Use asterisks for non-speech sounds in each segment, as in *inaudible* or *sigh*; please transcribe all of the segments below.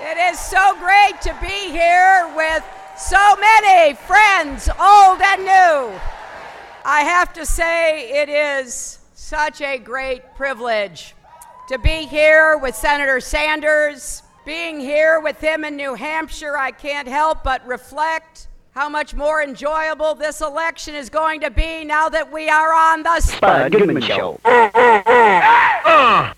It is so great to be here with so many friends, old and new. I have to say, it is such a great privilege to be here with Senator Sanders. Being here with him in New Hampshire, I can't help but reflect how much more enjoyable this election is going to be now that we are on the Spud Goodman Show. It's *laughs*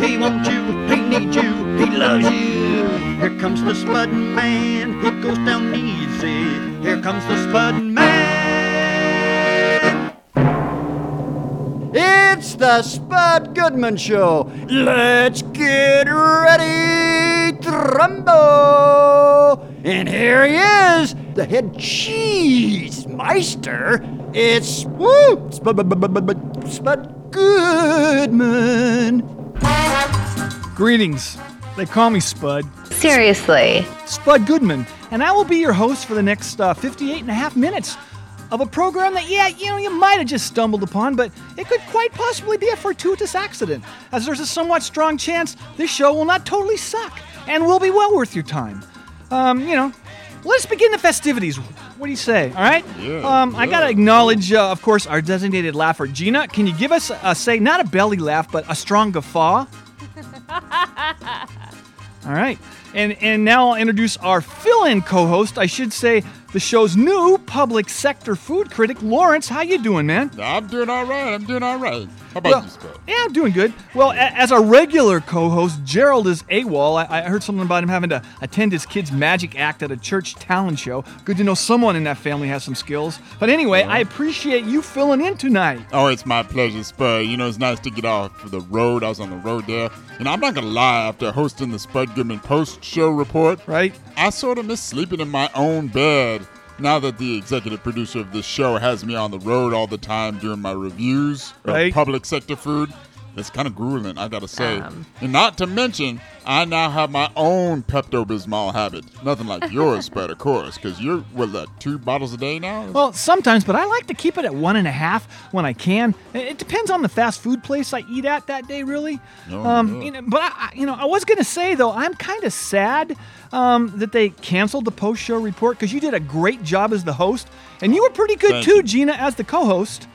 He wants you, he needs you, he loves you. Here comes the Spud Man, he goes down easy. Here comes the Spud Man. It's the Spud Goodman Show. Let's get ready to rumble. And here he is, the head cheese meister. It's woo, Spud Goodman. Greetings. They call me Spud. Seriously. Spud Goodman, and I will be your host for the next uh, 58 and a half minutes of a program that, yeah, you know, you might have just stumbled upon, but it could quite possibly be a fortuitous accident, as there's a somewhat strong chance this show will not totally suck and will be well worth your time. Um, you know, let's begin the festivities. What do you say? All right. Yeah, Um, I gotta acknowledge, uh, of course, our designated laugher, Gina. Can you give us a say, not a belly laugh, but a strong guffaw? All right. And and now I'll introduce our fill-in co-host, I should say, the show's new public sector food critic, Lawrence. How you doing, man? I'm doing all right. I'm doing all right. How about Well, you, Spud? yeah, I'm doing good. Well, a- as our regular co-host, Gerald is AWOL. I-, I heard something about him having to attend his kid's magic act at a church talent show. Good to know someone in that family has some skills. But anyway, I appreciate you filling in tonight. Oh, it's my pleasure, Spud. You know, it's nice to get off the road. I was on the road there. And I'm not going to lie, after hosting the Spud Goodman post show report, Right? I sort of miss sleeping in my own bed now that the executive producer of this show has me on the road all the time during my reviews Right. of public sector food. It's kind of grueling, I gotta say. Um. and not to mention, I now have my own Pepto Bismol habit. Nothing like yours, *laughs* but of course, because you're, what, that, two bottles a day now? Well, sometimes, but I like to keep it at one and a half when I can. It it depends on the fast food place I eat at that day, really. Oh, um, yeah. you know, but I, I- you know, I was gonna say though, I'm kind of sad um, that they canceled the post-show report because you did a great job as the host, and you were pretty good Thank too, you. Gina, as the co-host.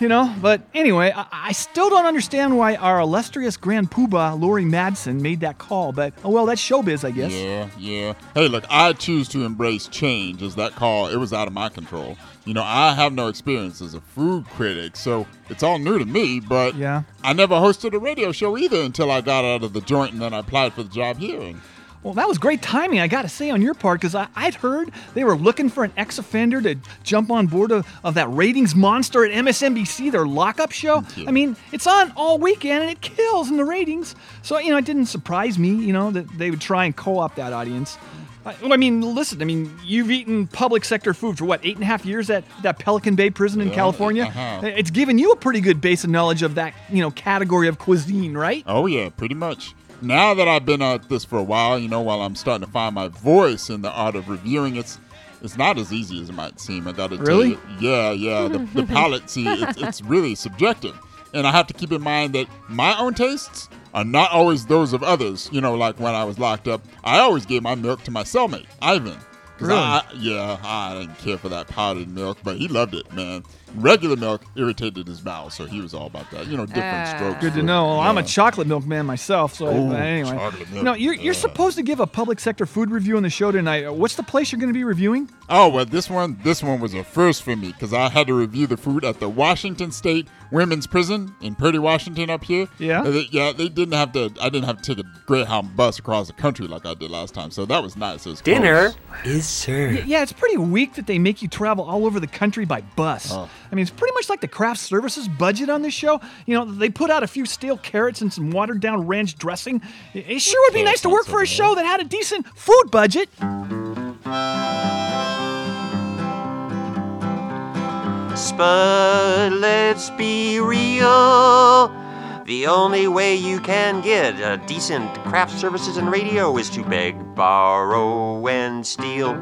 You know, but anyway, I, I still don't understand why our illustrious Grand Poobah, Lori Madsen, made that call. But oh well, that's showbiz, I guess. Yeah, yeah. Hey, look, I choose to embrace change as that call, it was out of my control. You know, I have no experience as a food critic, so it's all new to me, but Yeah. I never hosted a radio show either until I got out of the joint and then I applied for the job here. And Well, that was great timing, I got to say, on your part, because I'd heard they were looking for an ex offender to jump on board of, of that ratings monster at MSNBC, their lockup show. I mean, it's on all weekend and it kills in the ratings. So, you know, it didn't surprise me, you know, that they would try and co opt that audience. I, well, I mean, listen, I mean, you've eaten public sector food for what, eight and a half years at that Pelican Bay prison in Yeah, California? uh-huh. It's given you a pretty good base of knowledge of that, you know, category of cuisine, right? oh, yeah, pretty much. Now that I've been at this for a while, you know, while I'm starting to find my voice in the art of reviewing, it's it's not as easy as it might seem. I gotta Really? tell you. Yeah, yeah. The, the *laughs* palate, see, it's, it's really subjective. And I have to keep in mind that my own tastes are not always those of others. You know, like when I was locked up, I always gave my milk to my cellmate, Ivan. Really? I, yeah, I didn't care for that powdered milk, but he loved it, man. Regular milk irritated his bowel, so he was all about that. You know, different Ah. strokes. Good to for- know. Well, I'm a yeah. chocolate milk man myself, so Oh, but anyway. chocolate milk. No, you're, you're Yeah. supposed to give a public sector food review on the show tonight. Uh, What's the place you're going to be reviewing? Oh well, this one this one was a first for me because I had to review the food at the Washington State Women's Prison in Purdy, Washington, up here. Yeah? Uh, they- yeah. They didn't have to. I didn't have to take a Greyhound bus across the country like I did last time, so that was nice. It was Dinner close. is served. Yeah, it's pretty weak that they make you travel all over the country by bus. I mean, it's pretty much like the craft services budget on this show. You know, they put out a few stale carrots and some watered down ranch dressing. It it sure would be nice to work for a show that had a decent food budget. Spud, let's be real. The only way you can get a decent craft services and radio is to beg, borrow, and steal.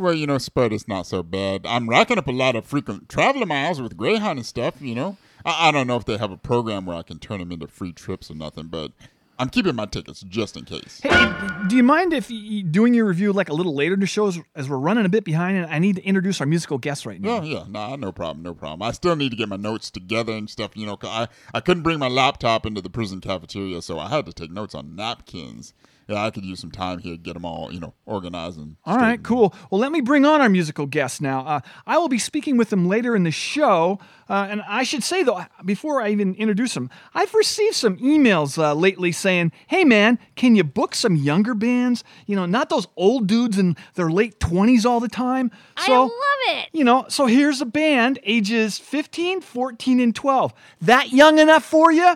Well, you know, Spud is not so bad. I'm racking up a lot of frequent traveler miles with Greyhound and stuff. You know, I, I don't know if they have a program where I can turn them into free trips or nothing, but I'm keeping my tickets just in case. Hey, do you mind if you doing your review like a little later in the show as, as we're running a bit behind and I need to introduce our musical guest right now? Yeah, yeah, nah, no problem, no problem. I still need to get my notes together and stuff, you know. I I couldn't bring my laptop into the prison cafeteria, so I had to take notes on napkins. Yeah, I could use some time here to get them all, you know, organized and. All right, cool. Well, let me bring on our musical guest now. Uh, I will be speaking with him later in the show. Uh, and I should say, though, before I even introduce him, I've received some emails uh, lately saying, hey, man, can you book some younger bands? You know, not those old dudes in their late 20s all the time. So, I love it. You know, so here's a band ages 15, 14, and 12. That young enough for you?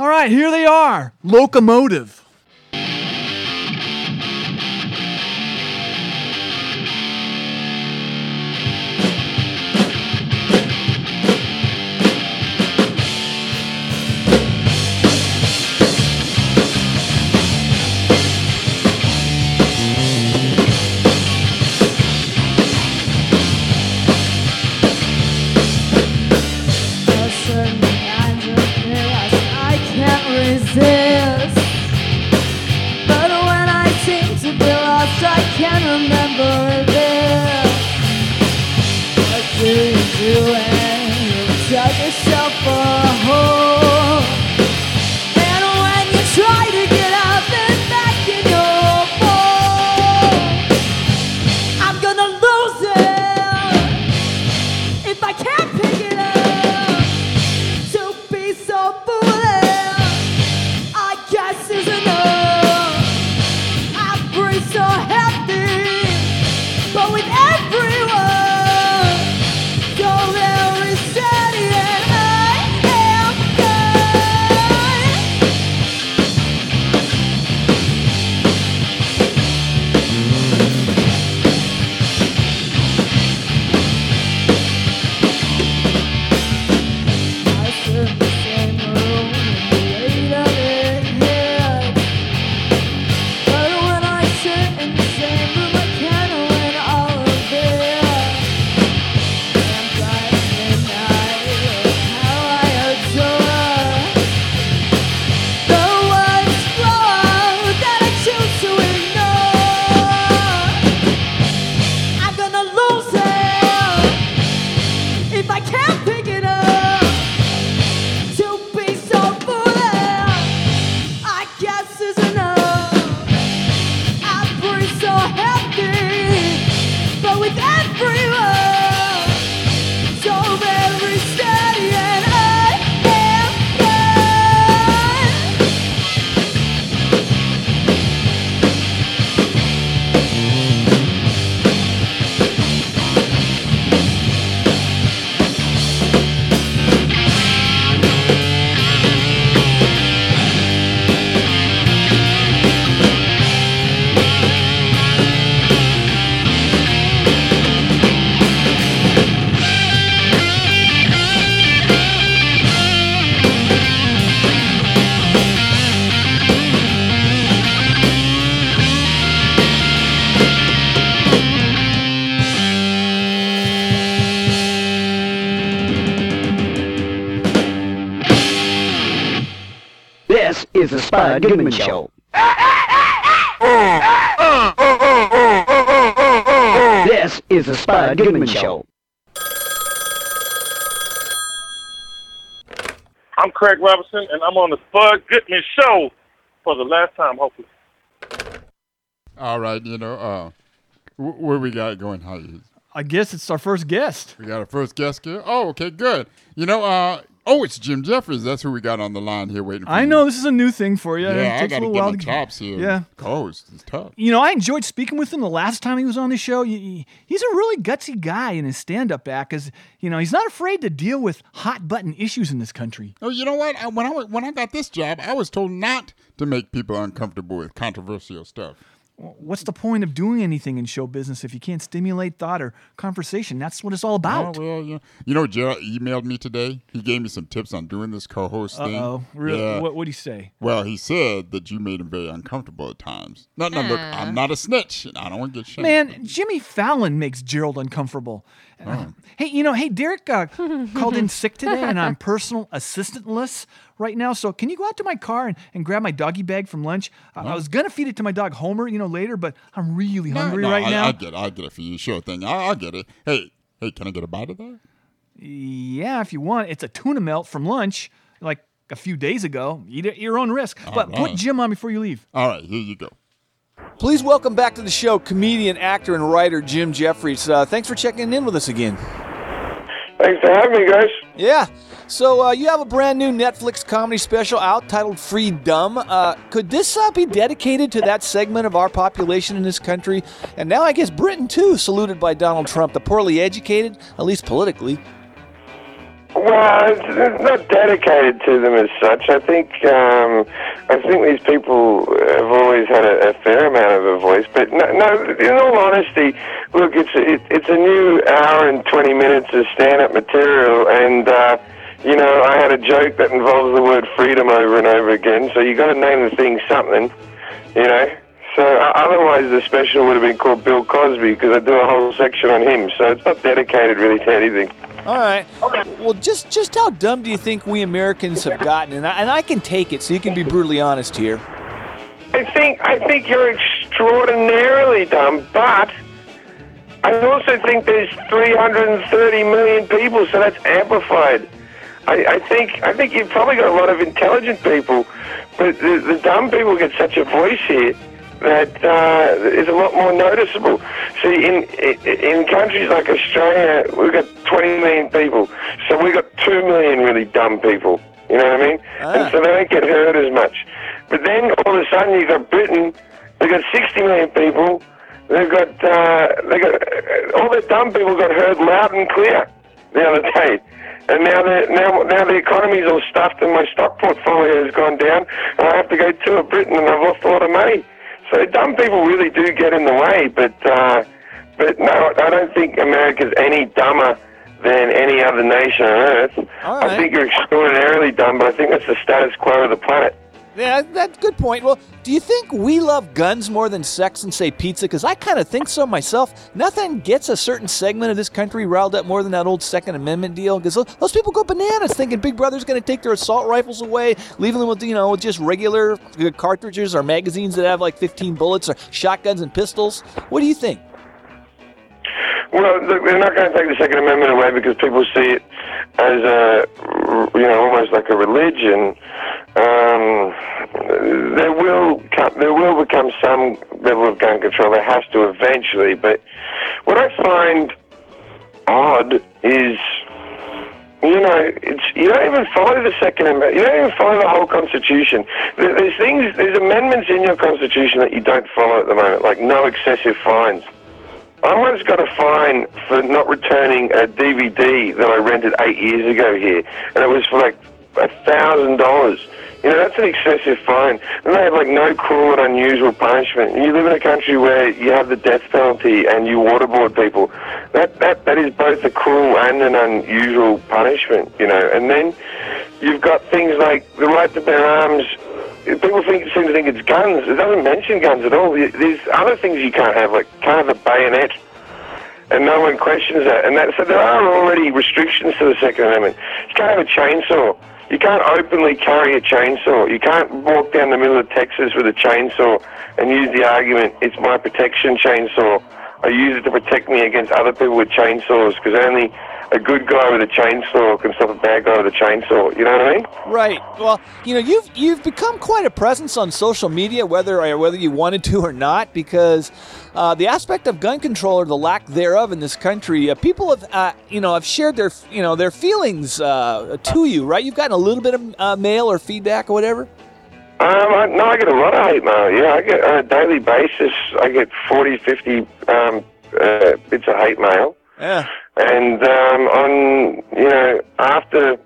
All right, here they are LocoMotive. Spud Goodman Show. This is the Spud Goodman Show. I'm Craig Robinson, and I'm on the Spud Goodman Show for the last time, hopefully. All right, you know, uh, where we got going, how you? I guess it's our first guest. We got our first guest here. Oh, okay, good. You know, uh, oh, it's Jim Jefferies. That's who we got on the line here waiting. for I you. know this is a new thing for you. Yeah, I a got to little get my chops here. Yeah. co-host is tough. You know, I enjoyed speaking with him the last time he was on the show. He's a really gutsy guy in his stand-up act, because you know he's not afraid to deal with hot button issues in this country. Oh, you know what? I, when I when I got this job, I was told not to make people uncomfortable with controversial stuff. What's the point of doing anything in show business if you can't stimulate thought or conversation? That's what it's all about. Oh, well, yeah. You know, Gerald emailed me today. He gave me some tips on doing this co-host thing. Uh-oh. Really? Yeah. What would he say? Well, he said that you made him very uncomfortable at times. No, no, look, I'm ah. not a snitch. and I don't want to get shamed. Man, Jimmy Fallon makes Gerald uncomfortable. Uh, *laughs* hey, you know, hey, Derek uh, called in sick today, and I'm *laughs* personal assistantless right now. So can you go out to my car and, and grab my doggy bag from lunch? Uh, I was gonna feed it to my dog Homer, you know, later, but I'm really hungry no, right I, now. I get it. I get it for you. Sure thing. I, I'll get it. Hey, hey, can I get a bite of that? yeah, if you want, it's a tuna melt from lunch, like a few days ago. Eat it at your own risk. but put. Jim on before you leave. All right, here you go. Please welcome back to the show comedian, actor, and writer Jim Jefferies. Uh, thanks for checking in with us again. Thanks for having me, guys. Yeah. So uh, you have a brand new Netflix comedy special out titled "FreeDumb." Uh, could this uh, be dedicated to that segment of our population in this country? And now I guess Britain too, saluted by Donald Trump, the poorly educated, at least politically. Well, it's not dedicated to them as such. I think um, I think these people have always had a, a fair amount of a voice. But no, no in all honesty, look, it's it, it's a new hour and twenty minutes of stand-up material, and uh, you know I had a joke that involves the word freedom over and over again. So you got to name the thing something, you know. So uh, otherwise, the special would have been called Bill Cosby because I do a whole section on him. So it's not dedicated really to anything. All right. Well, just just how dumb do you think we Americans have gotten? And I, and I can take it, so you can be brutally honest here. I think I think you're extraordinarily dumb, but I also think there's 330 million people, so that's amplified. I, I think I think you've probably got a lot of intelligent people, but the, the dumb people get such a voice here that uh, is a lot more noticeable. See, in in countries like Australia, we've got 20 million people, so we've got two million really dumb people. You know what I mean? And so they don't get heard as much. But then all of a sudden you've got Britain, they've got 60 million people. They've got uh, they got uh, all the dumb people got heard loud and clear the other day. And now the now now the economy's all stuffed and my stock portfolio has gone down and I have to go tour Britain and I've lost a lot of money. So dumb people really do get in the way, but uh, but no, I don't think America's any dumber than any other nation on earth. I think you're extraordinarily dumb, but I think that's the status quo of the planet. Yeah, that's a good point. Well, do you think we love guns more than sex and say pizza? Because I kind of think so myself. Nothing gets a certain segment of this country riled up more than that old Second Amendment deal. Because those people go bananas thinking Big Brother's going to take their assault rifles away, leaving them with you know just regular uh, cartridges or magazines that have like 15 bullets or shotguns and pistols. What do you think? Well, look, they're not going to take the Second Amendment away because people see it as a, you know, almost like a religion. Um, there will come, there will become some level of gun control. There has to eventually. But what I find odd is, you know, it's you don't even follow the Second Amendment. You don't even follow the whole Constitution. There- There's things, there's amendments in your Constitution that you don't follow at the moment, like no excessive fines. I once got a fine for not returning a DVD that I rented eight years ago here, and it was for like a thousand dollars. You know, that's an excessive fine. And they have like no cruel and unusual punishment. You live in a country where you have the death penalty and you waterboard people. That that that is both a cruel and an unusual punishment. You know, and then you've got things like the right to bear arms. People think, seem to think it's guns. It doesn't mention guns at all. There's other things you can't have, like can't have a bayonet and no one questions that. And that, so there are already restrictions to the Second Amendment. You can't have a chainsaw. You can't openly carry a chainsaw. You can't walk down the middle of Texas with a chainsaw and use the argument, it's my protection chainsaw. I use it to protect me against other people with chainsaws because only a good guy with a chainsaw can stop a bad guy with a chainsaw. You know what I mean? Right. Well, you know, you've you've become quite a presence on social media, whether or whether you wanted to or not, because uh, the aspect of gun control or the lack thereof in this country, uh, people have uh, you know have shared their you know their feelings uh, to you. Right. You've gotten a little bit of uh, mail or feedback or whatever. Um, I, no, I get a lot of hate mail. Yeah, I get on a daily basis. I get 40, 50 um, uh, bits of hate mail. Yeah. And um, on you know after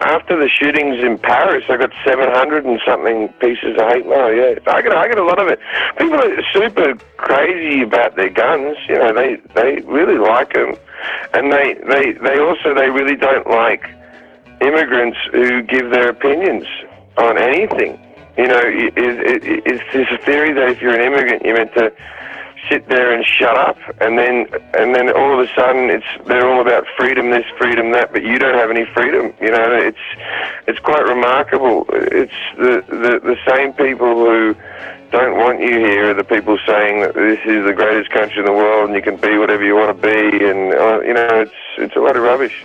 after the shootings in Paris, I got seven hundred and something pieces of hate mail. Yeah, I get I get a lot of it. People are super crazy about their guns. You know, they they really like them, and they they they also they really don't like immigrants who give their opinions on anything. You know, it, it, it, it's this theory that if you're an immigrant, you're meant to sit there and shut up, and then and then all of a sudden it's they're all about freedom, this freedom, that, but you don't have any freedom. You know, it's it's quite remarkable. It's the the, the same people who don't want you here are the people saying that this is the greatest country in the world and you can be whatever you want to be, and uh, you know, it's it's a lot of rubbish.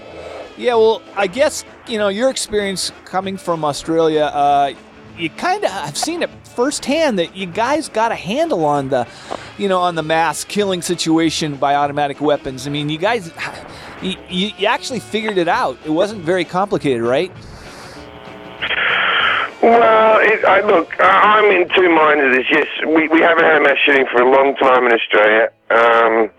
Yeah, well, I guess you know your experience coming from Australia. Uh, you kind of I've seen it firsthand that you guys got a handle on the, you know, on the mass killing situation by automatic weapons. I mean, you guys, *sighs* you, you actually figured it out. It wasn't very complicated, right? Well, it, I, look, I'm in two minds of this. Yes, we, we haven't had mass shooting for a long time in Australia. Um,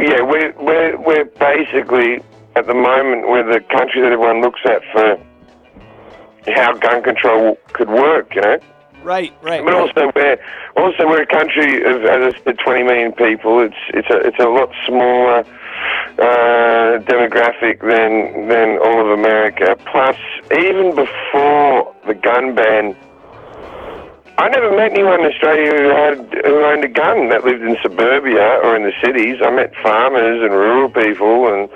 yeah, we're, we're, we're basically, at the moment, we're the country that everyone looks at for how gun control could work, you know? Right, right. But also we're also we're a country of as I said, 20 million people. It's it's a it's a lot smaller uh, demographic than than all of America. Plus, even before the gun ban, I never met anyone in Australia who had who owned a gun that lived in suburbia or in the cities. I met farmers and rural people and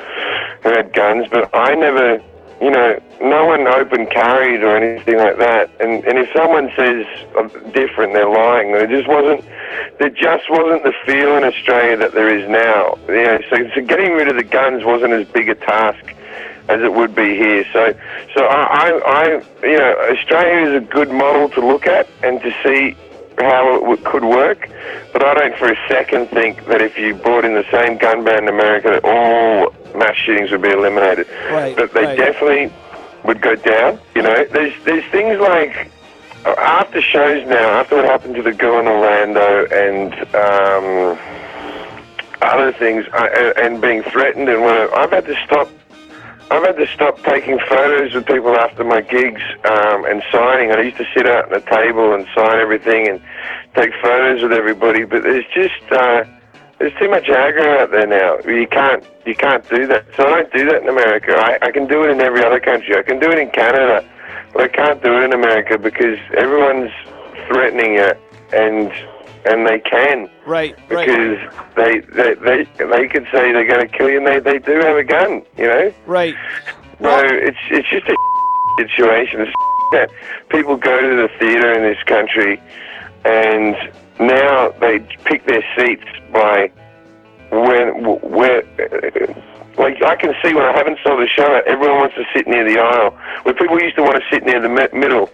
who had guns, but I never you know, no one open carried or anything like that. And and if someone says different, they're lying. There just wasn't, there just wasn't the feel in Australia that there is now. You know, so, so getting rid of the guns wasn't as big a task as it would be here. So so I, I, I you know, Australia is a good model to look at and to see how it w- could work, but I don't for a second think that if you brought in the same gun ban in America, that all mass shootings would be eliminated. Right, But they right. definitely would go down. You know, there's there's things like uh, after shows now, after what happened to the girl in Orlando and um, other things, I, and- and being threatened and whatever, I've had to stop I've had to stop taking photos with people after my gigs um, and signing. I used to sit out on the table and sign everything and take photos with everybody, but there's just uh, there's too much aggro out there now. You can't you can't do that. So I don't do that in America. I, I can do it in every other country. I can do it in Canada, but I can't do it in America because everyone's threatening it and and they can Right, right. because they, they they they could say they're going to kill you, and they, they do have a gun, you know. Right. So it's it's just a *laughs* situation. It's *laughs* that people go to the theater in this country, and now they pick their seats by when where. Like I can see when I haven't saw the show, everyone wants to sit near the aisle. Where people used to want to sit near the middle,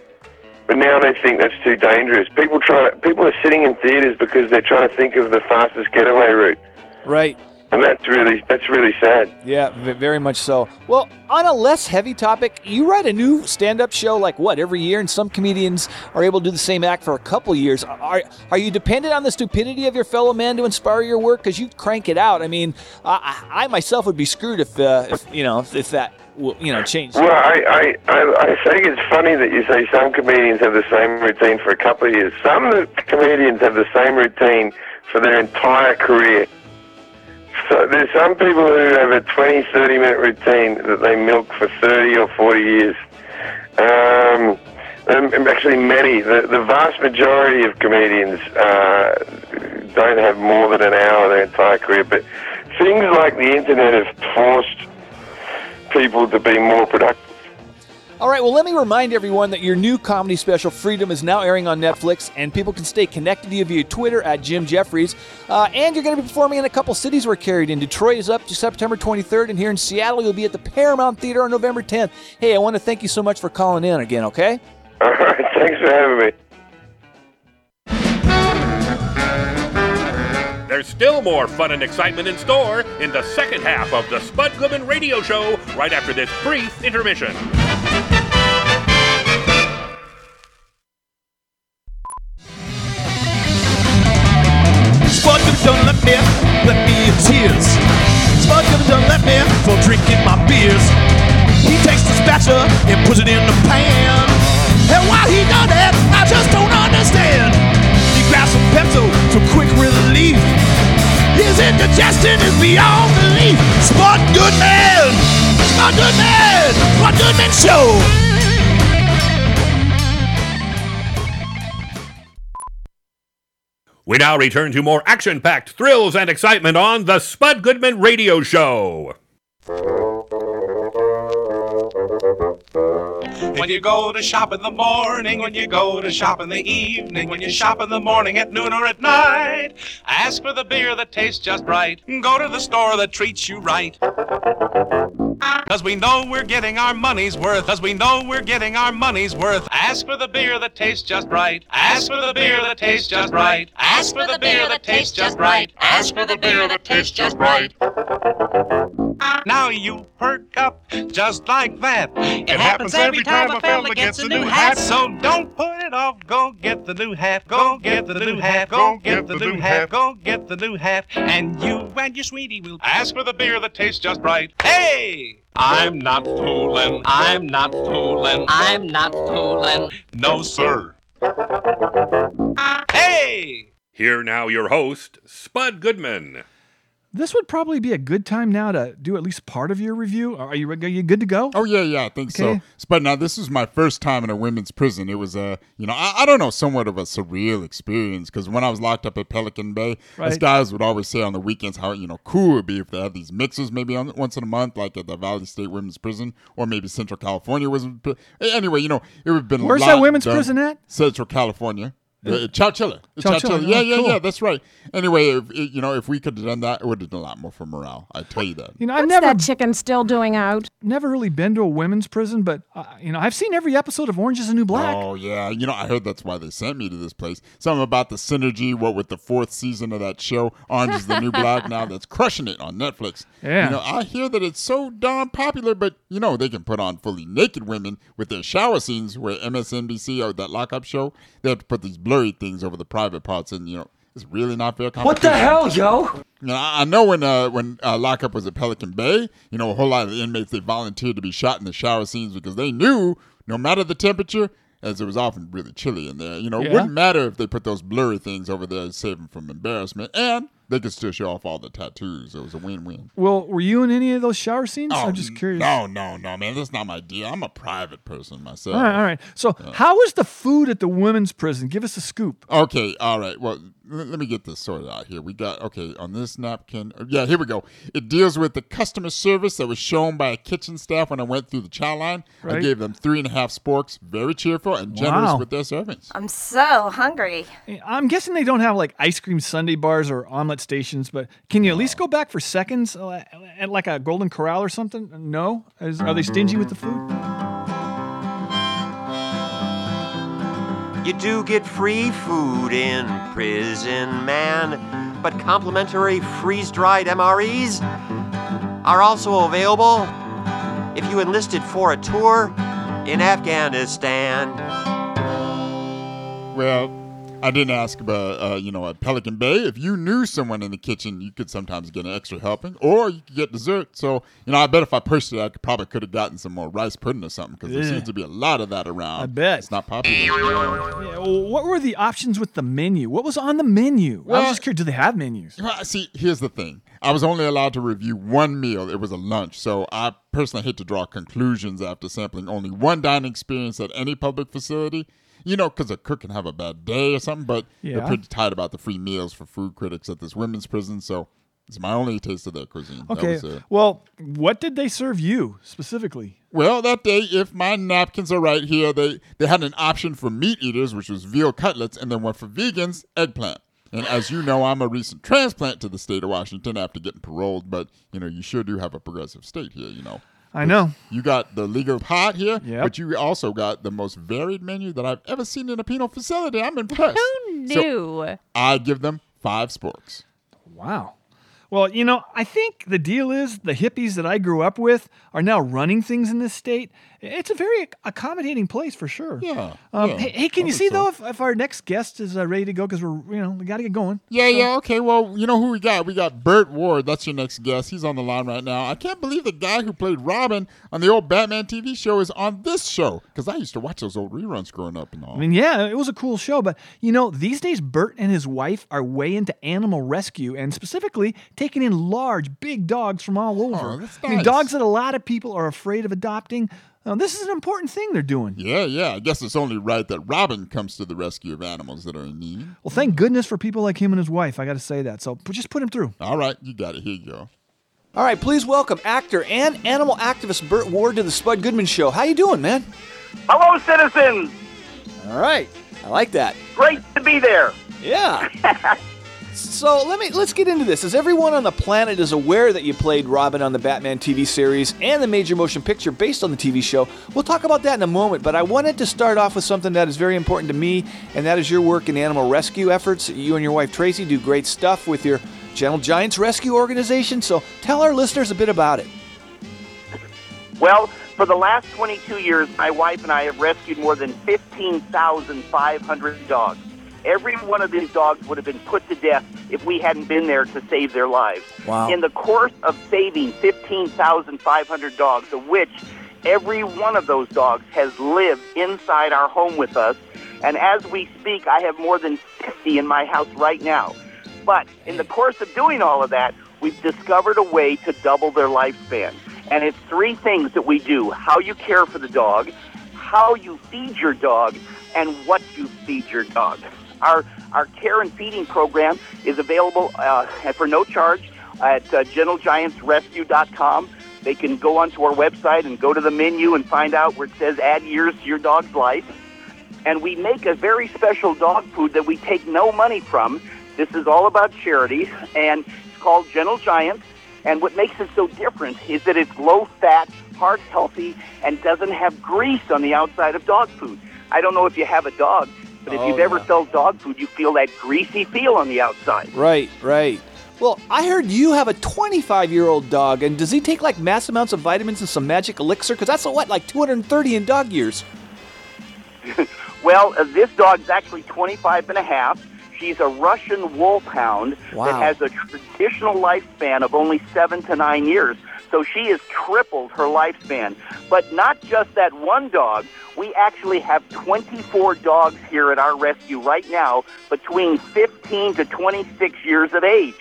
but now they think that's too dangerous. People try. People are sitting in theaters because they're trying to think of the fastest getaway route, Right. And that's really that's really sad. Yeah, very much so. Well, on a less heavy topic, you write a new stand-up show like what every year, and some comedians are able to do the same act for a couple years. Are are you dependent on the stupidity of your fellow man to inspire your work? Because you crank it out. I mean, I, I myself would be screwed if, uh, if you know if, if that you know changed. Well, I, I, I, I think it's funny that you say some comedians have the same routine for a couple of years. Some comedians have the same routine for their entire career. So there's some people who have a 20, 30 minute routine that they milk for 30 or 40 years. Um, actually, many, the, the vast majority of comedians uh, don't have more than an hour their entire career. But things like the internet have forced people to be more productive. All right, well, let me remind everyone that your new comedy special, FreeDumb, is now airing on Netflix, and people can stay connected to you via Twitter at Jim Jefferies. Uh, and you're going to be performing in a couple cities we're carried in. Detroit is up to September 23rd, and here in Seattle, you'll be at the Paramount Theater on November 10th. Hey, I want to thank you so much for calling in again, okay? All right, *laughs* thanks for having me. There's still more fun and excitement in store in the second half of the Spud Goodman Radio Show right after this brief intermission. Spud Goodman done let me, let me in tears. Spud Goodman done let me for drinking my beers. He takes the spatula and puts it in the pan. And why he done that, I just indigestion is beyond belief. Spud Goodman! Spud Goodman! Spud Goodman Show! We now return to more action packed thrills and excitement on the Spud Goodman Radio Show. When you go to shop in the morning, when you go to shop in the evening, when you shop in the morning, at noon, or at night, ask for the beer that tastes just right. Go to the store that treats you right. Cause we know we're getting our money's worth. Cause we know we're getting our money's worth. Ask for the beer that tastes just right. Ask for the beer that tastes just right. Ask for the beer that tastes just right. Ask for the beer that tastes just right. Now you perk up just like that. It, happens every time a fella gets a new hat. So don't put it off. Go get the new hat. Go get the new hat. Go get the new hat. Go get the new hat. And you and your sweetie will ask for the beer that tastes just right. Hey! I'm not fooling. I'm not fooling. I'm not fooling. No, sir. Hey! Here now, your host, Spud Goodman. This would probably be a good time now to do at least part of your review. Are you, are you good to go? Oh yeah, yeah, I think Okay. so. But now this was my first time in a women's prison. It was a, you know, I, I don't know, somewhat of a surreal experience because when I was locked up at Pelican Bay, Right. guys would always say on the weekends how you know cool it would be if they had these mixers maybe on, once in a month, like at the Valley State Women's Prison, or maybe Central California was. Anyway, you know, it would have been. a Where's that women's prison at? Central California. Uh, Chowchilla. Chowchilla, Chowchilla. Yeah, yeah, cool. yeah. That's right. Anyway, if, you know, if we could have done that, it would have done a lot more for morale. I tell you that. You know, I've What's never that chicken still doing out? never really been to a women's prison, but uh, you know, I've seen every episode of Orange Is the New Black. Oh yeah, you know I heard that's why they sent me to this place. Something about the synergy, what with the fourth season of that show, Orange is the New Black, *laughs* now that's crushing it on Netflix. Yeah. you know I hear that it's so darn popular, but you know they can put on fully naked women with their shower scenes. Where MSNBC or that lockup show, they have to put these blurry things over the private parts, and you know it's really not fair. What the hell, yo? You know, I I know when uh, when uh, lockup was at Pelican Bay, you know, a whole lot of the inmates they volunteered to be shot in the shower scenes because they knew no matter the temperature, as it was often really chilly in there, you know, it Yeah. wouldn't matter if they put those blurry things over there to save them from embarrassment, and they could still show off all the tattoos. It was a win-win. Well, were you in any of those shower scenes? Oh, I'm just curious. No, no, no, man, that's not my deal. I'm a private person myself. All right, all right. So, how was the food at the women's prison? Give us a scoop. Okay, all right. Well, let me get this sorted out here. We got okay on this napkin. uh, Yeah, here we go. It deals with the customer service that was shown by a kitchen staff when I went through the chow line. I gave them three and a half sporks, very cheerful and generous Wow. with their servings. I'm so hungry. I'm guessing they don't have like ice cream sundae bars or omelet stations, but can you at least go back for seconds uh, at like a Golden Corral or something? No? Is, are they stingy with the food? You do get free food in prison, man, but complimentary freeze dried MREs are also available if you enlisted for a tour in Afghanistan. Well, I didn't ask about uh, you know at Pelican Bay. If you knew someone in the kitchen, you could sometimes get an extra helping, or you could get dessert. So you know, I bet if I pushed it, I could, probably could have gotten some more rice pudding or something because there seems to be a lot of that around. I bet. it's not popular. Yeah, well, what were the options with the menu? What was on the menu? I Well- was just curious. Do they have menus? Well, see, here's the thing. I was only allowed to review one meal. It was a lunch. So I personally hate to draw conclusions after sampling only one dining experience at any public facility. You know, because a cook can have a bad day or something, but Yeah. they're pretty tight about the free meals for food critics at this women's prison. So it's my only taste of their cuisine. That Okay. Well, what did they serve you specifically? Well, that day, if my napkins are right here, they, they had an option for meat eaters, which was veal cutlets, and then one for vegans, eggplant. And as you know, I'm a recent transplant to the state of Washington after getting paroled, but you know, you sure do have a progressive state here, you know. I know. You got the legal pot here, Yep. but you also got the most varied menu that I've ever seen in a penal facility. I'm impressed. Who So knew? I give them five sporks. Wow. Well, you know, I think the deal is the hippies that I grew up with are now running things in this state. It's a very accommodating place for sure. Yeah. Um, yeah, hey, hey, can I you see so. though if, if our next guest is uh, ready to go? Because we're, you know, we got to get going. Yeah, yeah, okay. Well, you know who we got? We got Burt Ward. That's your next guest. He's on the line right now. I can't believe the guy who played Robin on the old Batman TV show is on this show because I used to watch those old reruns growing up and all. I mean, yeah, it was a cool show, but you know, these days Burt and his wife are way into animal rescue and specifically taking in large, big dogs from all over. Oh, that's I mean, dogs that a lot of people are afraid of adopting. Uh, this is an important thing they're doing. Yeah, yeah. I guess it's only right that Robin comes to the rescue of animals that are in need. Well, thank goodness for people like him and his wife. I got to say that. So just put him through. All right, you got it. Here you go. All right, please welcome actor and animal activist Burt Ward to the Spud Goodman Show. How you doing, man? Hello, citizens. All right, I like that. Great to be there. Yeah. *laughs* so let me let's get into this. As everyone on the planet is aware that you played Robin on the Batman TV series and the major motion picture based on the TV show, we'll talk about that in a moment. But I wanted to start off with something that is very important to me, and that is your work in animal rescue efforts. You and your wife Tracy do great stuff with your Gentle Giants Rescue Organization. So tell our listeners a bit about it. Well, for the last 22 years, my wife and I have rescued more than 15,500 dogs. Every one of these dogs would have been put to death if we hadn't been there to save their lives. Wow. In the course of saving 15,500 dogs, of which every one of those dogs has lived inside our home with us, and as we speak, I have more than 50 in my house right now. But in the course of doing all of that, we've discovered a way to double their lifespan. And it's three things that we do how you care for the dog, how you feed your dog, and what you feed your dog. Our, our care and feeding program is available uh, for no charge at uh, gentlegiantsrescue.com. They can go onto our website and go to the menu and find out where it says add years to your dog's life and we make a very special dog food that we take no money from. This is all about charity, and it's called Gentle Giants. And what makes it so different is that it's low fat, heart healthy, and doesn't have grease on the outside of dog food. I don't know if you have a dog, but if Oh, you've ever yeah. felt dog food, you feel that greasy feel on the outside. Right, right. Well, I heard you have a 25 year old dog, and does he take like mass amounts of vitamins and some magic elixir? Because that's what, like 230 in dog years. *laughs* Well, uh, this dog's actually 25 and a half. She's a Russian wolfhound Wow. that has a traditional lifespan of only seven to nine years. So she has tripled her lifespan. But not just that one dog. We actually have 24 dogs here at our rescue right now between 15 to 26 years of age.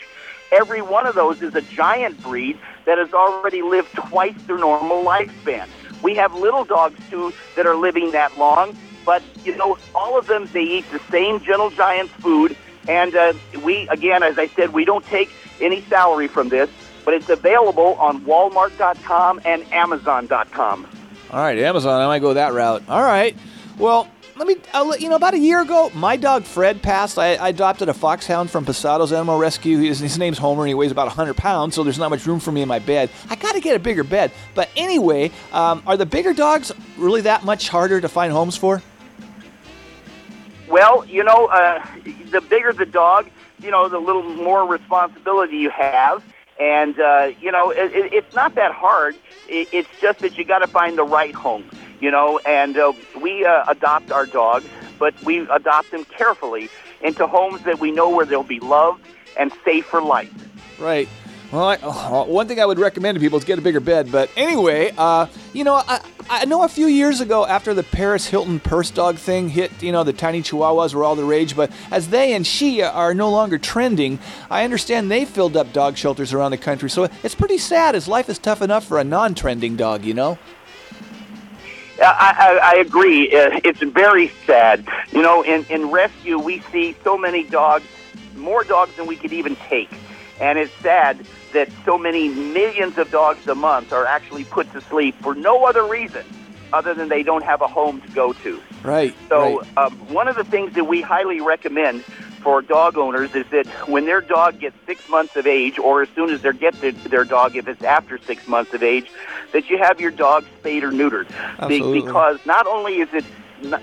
Every one of those is a giant breed that has already lived twice their normal lifespan. We have little dogs too that are living that long, but you know, all of them they eat the same Gentle Giants food, and uh, we again, as I said, we don't take any salary from this, but it's available on Walmart.com and Amazon.com. All right, Amazon, I might go that route. All right. Well, let me, I'll let you know, about a year ago, my dog Fred passed. I, I adopted a foxhound from Pasado's Animal Rescue. His, his name's Homer, and he weighs about 100 pounds, so there's not much room for me in my bed. I got to get a bigger bed. But anyway, um, are the bigger dogs really that much harder to find homes for? Well, you know, uh, the bigger the dog, you know, the little more responsibility you have. And, uh, you know, it, it, it's not that hard. It, it's just that you got to find the right home, you know. And uh, we uh, adopt our dogs, but we adopt them carefully into homes that we know where they'll be loved and safe for life. Right. Well, I, one thing I would recommend to people is get a bigger bed. But anyway, uh, you know, I, I know a few years ago after the Paris Hilton purse dog thing hit, you know, the tiny chihuahuas were all the rage. But as they and she are no longer trending, I understand they filled up dog shelters around the country. So it's pretty sad as life is tough enough for a non trending dog, you know? I, I, I agree. Uh, It's very sad. You know, in, in rescue, we see so many dogs, more dogs than we could even take. And it's sad that so many millions of dogs a month are actually put to sleep for no other reason other than they don't have a home to go to. Right. So, right. um, one of the things that we highly recommend for dog owners is that when their dog gets six months of age, or as soon as they get their, their dog, if it's after six months of age, that you have your dog spayed or neutered. Be- Absolutely. because not only is it,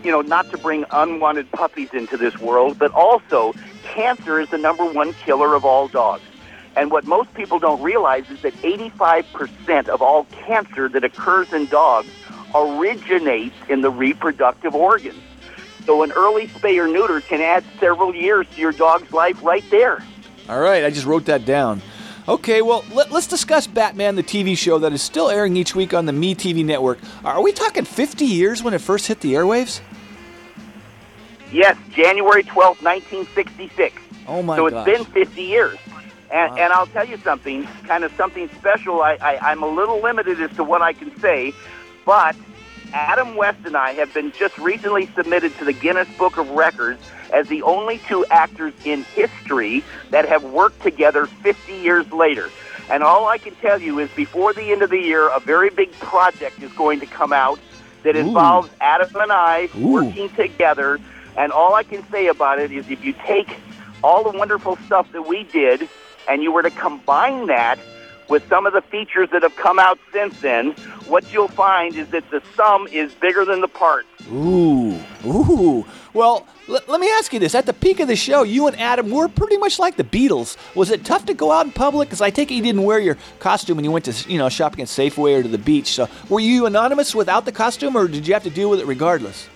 you know, not to bring unwanted puppies into this world, but also cancer is the number one killer of all dogs. And what most people don't realize is that 85% of all cancer that occurs in dogs originates in the reproductive organs. So an early spay or neuter can add several years to your dog's life right there. All right, I just wrote that down. Okay, well, let, us discuss Batman, the TV show that is still airing each week on the Me TV network. Are we talking 50 years when it first hit the airwaves? Yes, January twelfth, 1966. Oh my God. so it's gosh. been 50 years. And, and I'll tell you something, kind of something special. I, I, I'm a little limited as to what I can say, but Adam West and I have been just recently submitted to the Guinness Book of Records as the only two actors in history that have worked together 50 years later. And all I can tell you is before the end of the year, a very big project is going to come out that involves Adam and I working together. And all I can say about it is if you take all the wonderful stuff that we did and you were to combine that with some of the features that have come out since then, what you'll find is that the sum is bigger than the parts. Ooh, ooh. Well, l- let me ask you this. At the peak of the show, you and Adam were pretty much like the Beatles. Was it tough to go out in public? Because I take it you didn't wear your costume when you went to, you know, shopping at Safeway or to the beach. So were you anonymous without the costume, or did you have to deal with it regardless?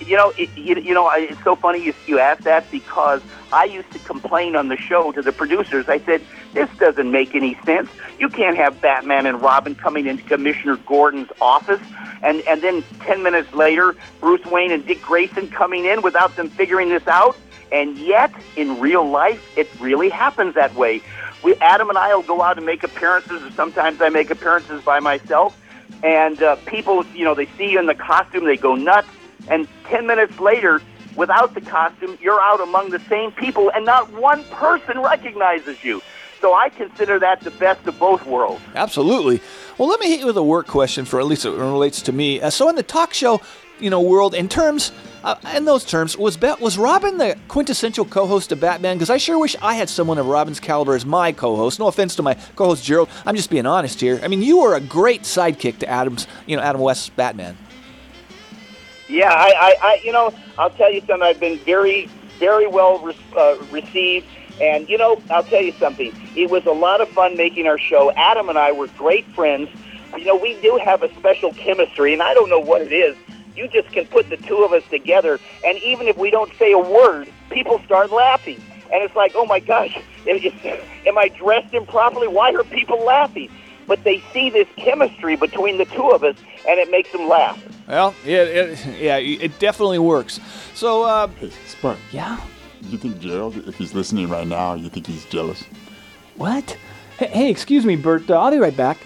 You know, it, you, you know, it's so funny you, you ask that because I used to complain on the show to the producers. I said, "This doesn't make any sense. You can't have Batman and Robin coming into Commissioner Gordon's office, and and then ten minutes later, Bruce Wayne and Dick Grayson coming in without them figuring this out." And yet, in real life, it really happens that way. We, Adam and I will go out and make appearances, or sometimes I make appearances by myself. And uh, people, you know, they see you in the costume, they go nuts. And 10 minutes later, without the costume, you're out among the same people, and not one person recognizes you. So I consider that the best of both worlds. Absolutely. Well, let me hit you with a work question for at least it relates to me. Uh, so, in the talk show, you know, world, in terms, uh, in those terms, was Bat- was Robin the quintessential co-host of Batman? Because I sure wish I had someone of Robin's caliber as my co-host. No offense to my co-host Gerald. I'm just being honest here. I mean, you were a great sidekick to Adam's, you know, Adam West's Batman. Yeah, I, I, I you know, I'll tell you something. I've been very, very well re- uh, received, and you know, I'll tell you something. It was a lot of fun making our show. Adam and I were great friends. You know, we do have a special chemistry, and I don't know what it is. You just can put the two of us together, and even if we don't say a word, people start laughing, and it's like, oh my gosh, *laughs* am I dressed improperly? Why are people laughing? But they see this chemistry between the two of us, and it makes them laugh. Well, yeah, it, yeah, it definitely works. So, uh, Hey, Spud. Yeah? You think Gerald, if he's listening right now, you think he's jealous? What? Hey, hey excuse me, Burt. Uh, I'll be right back.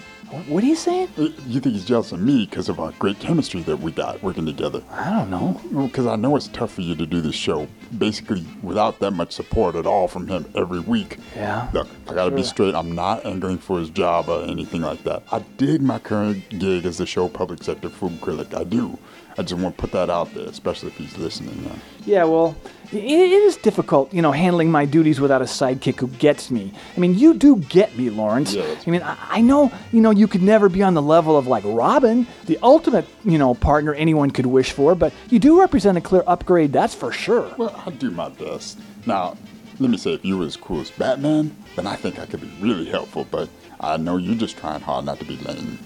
What are you saying? Uh, You think he's jealous of me because of our great chemistry that we got working together? I don't know. Because I know it's tough for you to do this show, basically without that much support at all from him every week. Yeah. Look, I gotta be straight. I'm not angling for his job or anything like that. I dig my current gig as the show public sector food critic. I do. I just want to put that out there, especially if he's listening. Uh, Yeah, well, it, is difficult, you know, handling my duties without a sidekick who gets me. I mean, you do get me, Lawrence. I mean, I, I know, you know, you could never be on the level of like Robin, the ultimate, you know, partner anyone could wish for, but you do represent a clear upgrade, that's for sure. Well, I do my best. Now, let me say, if you were as cool as Batman, then I think I could be really helpful. But I know you're just trying hard not to be lame.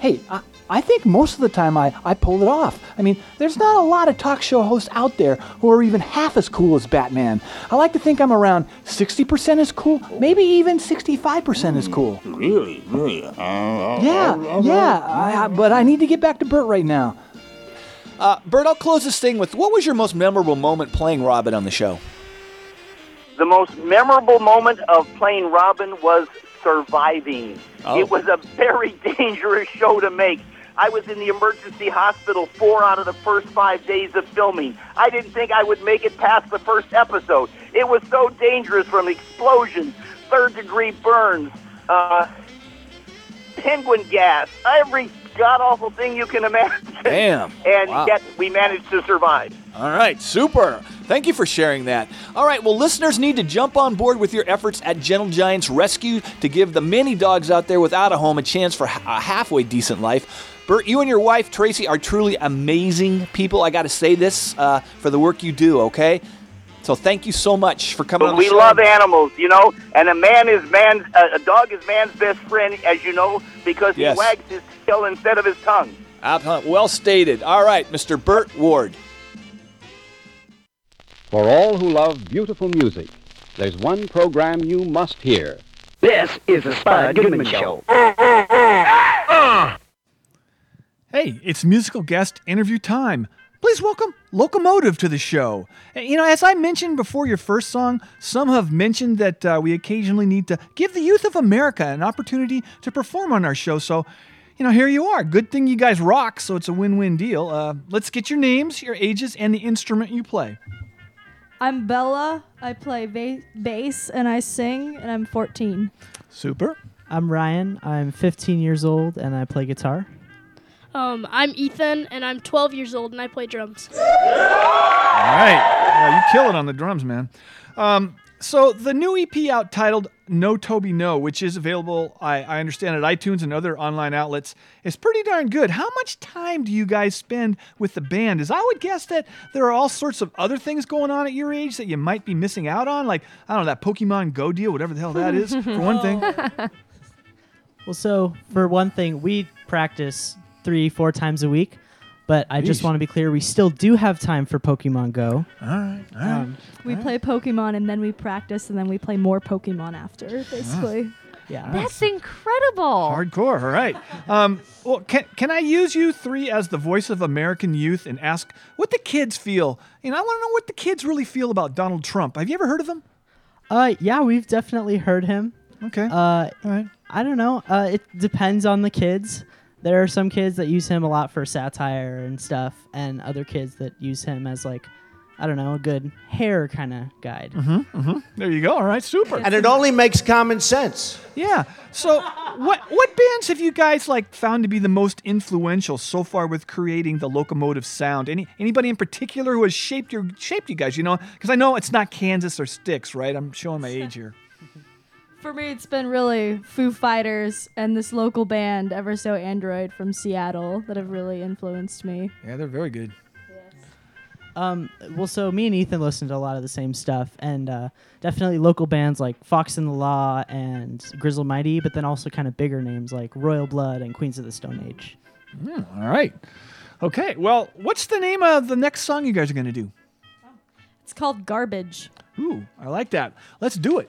Hey, I, I think most of the time I, I pulled it off. I mean, there's not a lot of talk show hosts out there who are even half as cool as Batman. I like to think I'm around 60% as cool, maybe even 65% as cool. Really, really. Uh, Yeah, yeah, I, I- but I need to get back to Burt right now. uh, Burt, I'll close this thing with what was your most memorable moment playing Robin on the show? The most memorable moment of playing Robin was surviving. Oh. It was a very *laughs* dangerous show to make. I was in the emergency hospital four out of the first five days of filming. I didn't think I would make it past the first episode. It was so dangerous from explosions, third degree burns, uh, penguin gas, every god awful thing you can imagine. Damn. *laughs* And Wow. yet we managed to survive. All right, super. Thank you for sharing that. All right, well, listeners need to jump on board with your efforts at Gentle Giants Rescue to give the many dogs out there without a home a chance for a halfway decent life. Burt, you and your wife, Tracy, are truly amazing people. I got to say this uh, for the work you do, okay? So thank you so much for coming But on the we show. love animals, you know, and a man is man's, uh, a dog is man's best friend, as you know, because Yes. he wags his tail instead of his tongue. Uh, Well stated. All right, Mr. Burt Ward. For all who love beautiful music, there's one program you must hear. This is the Spud Goodman Show. *laughs* Hey, it's musical guest interview time. Please welcome LocoMotive to the show. Uh, You know, as I mentioned before your first song, some have mentioned that uh, we occasionally need to give the youth of America an opportunity to perform on our show. So, you know, here you are. Good thing you guys rock, so it's a win win deal. Uh, let's get your names, your ages, and the instrument you play. I'm Bella. I play ba- bass and I sing, and I'm 14. Super. I'm Ryan. I'm 15 years old and I play guitar. Um, I'm Ethan, and I'm 12 years old, and I play drums. All right. Well, you kill it on the drums, man. Um, so the new EP out titled No Toby No, which is available, I, I understand, at iTunes and other online outlets, is pretty darn good. How much time do you guys spend with the band? As I would guess that there are all sorts of other things going on at your age that you might be missing out on, like, I don't know, that Pokemon Go deal, whatever the hell that is, for one thing. *laughs* Well, so for one thing, we practice three, four times a week. But I just Yeesh. want to be clear, we still do have time for Pokemon Go. All right, all right. Um, We play Pokemon and then we practice and then we play more Pokemon after, basically. Yeah. That's incredible. Hardcore, all right. Um, well, can, can I use you three as the voice of American youth and ask what the kids feel? You know, I want to know what the kids really feel about Donald Trump. Have you ever heard of him? Uh, yeah, we've definitely heard him. Okay. Uh, All right. I don't know. Uh, it depends on the kids. There are some kids that use him a lot for satire and stuff, and other kids that use him as like, I don't know, a good hair kind of guide. Mm-hmm, mm-hmm. There you go. All right, super. And it only makes common sense. Yeah. So, what what bands have you guys like found to be the most influential so far with creating the LocoMotive sound? Any anybody in particular who has shaped your shaped you guys? You know, because I know it's not Kansas or Styx, right? I'm showing my *laughs* age here. For me, it's been really Foo Fighters and this local band, Ever So Android from Seattle, that have really influenced me. Yeah, they're very good. Um, well, so me and Ethan listened to a lot of the same stuff, and uh, definitely local bands like Fox and the Law and Grizzled Mighty, but then also kind of bigger names like Royal Blood and Queens of the Stone Age. Hmm, all right. Okay. Well, what's the name of the next song you guys are going to do? It's called Garbage. Ooh, I like that. Let's do it.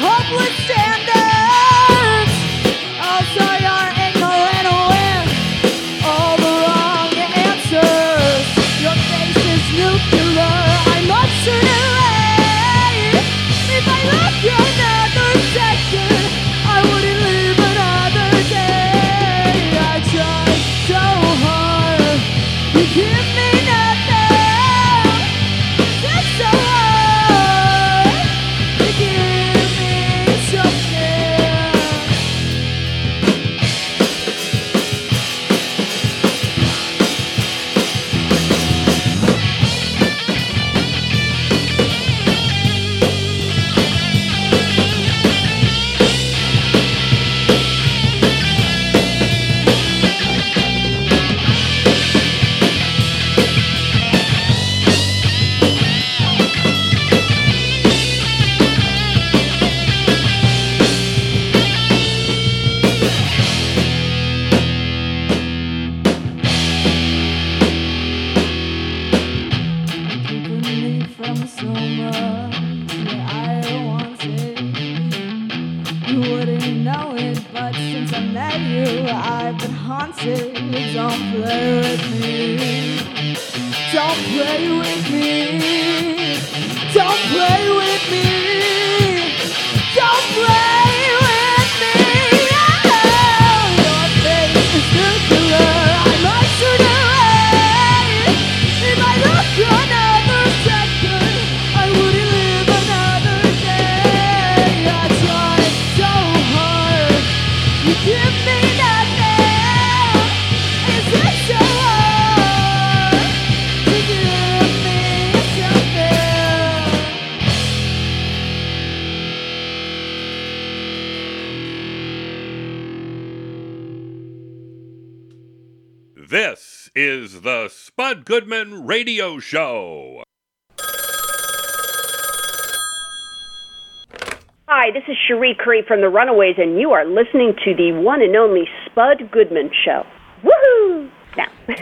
Hopeless standards. Is the Spud Goodman Radio Show. Hi, this is Cherie Currie from The Runaways, and you are listening to the one and only Spud Goodman Show. Woohoo! Now, *laughs*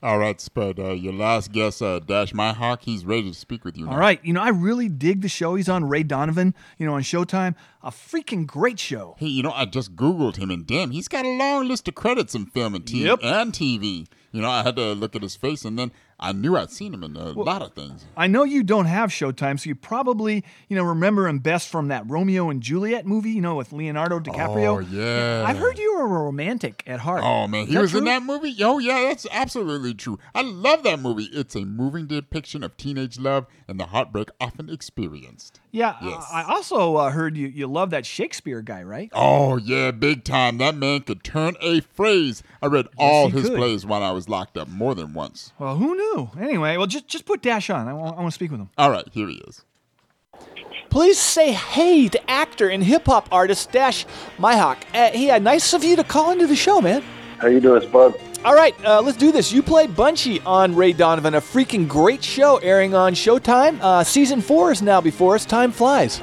All right, Spud. Uh, your last guest, uh, Dash Mihok, he's ready to speak with you. Now. All right, you know, I really dig the show. He's on Ray Donovan, you know, on Showtime. A freaking great show. Hey, you know, I just Googled him, and damn, he's got a long list of credits in film and TV. Yep. And TV. You know, I had to look at his face, and then I knew I'd seen him in a lot of things. I know you don't have Showtime, so you probably, you know, remember him best from that Romeo and Juliet movie, you know, with Leonardo oh, DiCaprio. Oh, yeah. I've heard you were a romantic at heart. Oh man, Is he was in that movie. Oh yeah, that's absolutely true. I love that movie. It's a moving depiction of teenage love and the heartbreak often experienced. Yeah, Yes. uh, I also uh, heard you you love that Shakespeare guy, right? Oh yeah, big time. That man could turn a phrase. I read all he his could. plays when I was locked up more than once. Well, who knew? Anyway, well, just just put Dash on. I want, I want to speak with him. All right, here he is. Please say hey to actor and hip hop artist Dash Mihok. Uh, hey, uh, nice of you to call into the show, man. How you doing, Spud? All right, uh, let's do this. You played Bunchy on Ray Donovan, a freaking great show airing on Showtime. Uh, season four is now before us. Time flies.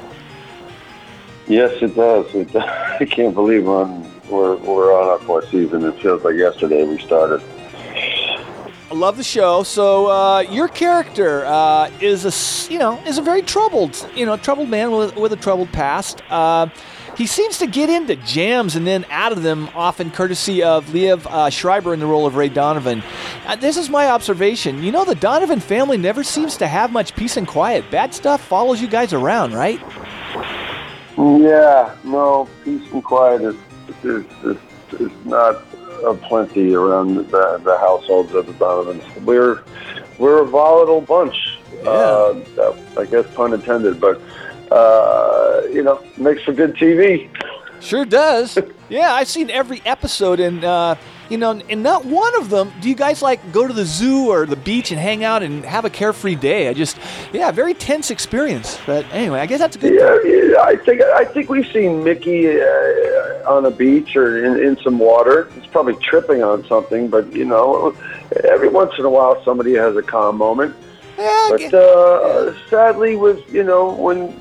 Yes, it does. It does. *laughs* I can't believe we're we're, we're on our fourth season. It feels like yesterday we started. I love the show. So uh, your character uh, is a you know is a very troubled you know troubled man with, with a troubled past. Uh, he seems to get into jams and then out of them, often courtesy of Liev uh, Schreiber in the role of Ray Donovan. Uh, this is my observation. You know, the Donovan family never seems to have much peace and quiet. Bad stuff follows you guys around, right? Yeah, no, peace and quiet is is, is, is not a plenty around the, the households of the Donovans. We're we're a volatile bunch. Uh, I guess pun intended, but uh, you know, makes for good TV. Sure does. *laughs* yeah, I've seen every episode, and uh, you know, and not one of them. Do you guys like go to the zoo or the beach and hang out and have a carefree day? I just, yeah, very tense experience. But anyway, I guess that's a good. Yeah, thing. yeah, I think I think we've seen Mickey uh, on a beach or in, in some water. He's probably tripping on something, but you know, every once in a while somebody has a calm moment. Yeah, but uh, sadly, with you know when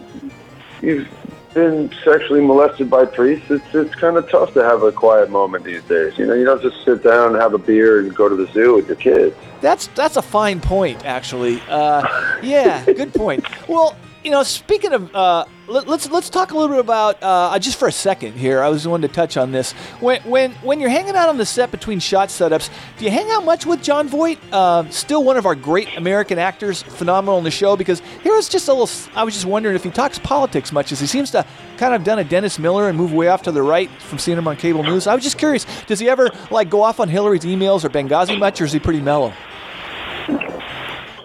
you've been sexually molested by priests, it's it's kind of tough to have a quiet moment these days. You know, you don't just sit down and have a beer and go to the zoo with your kids. That's that's a fine point, actually. Uh, yeah, good point. Well, you know, speaking of, uh, let, let's let's talk a little bit about uh, just for a second here. I was wanting to touch on this. When when when you're hanging out on the set between shot setups, do you hang out much with Jon Voight? Uh, still one of our great American actors, phenomenal in the show. Because here was just a little. I was just wondering if he talks politics much, as he seems to kind of done a Dennis Miller and move way off to the right from seeing him on cable news. I was just curious, does he ever like go off on Hillary's emails or Benghazi much, or is he pretty mellow?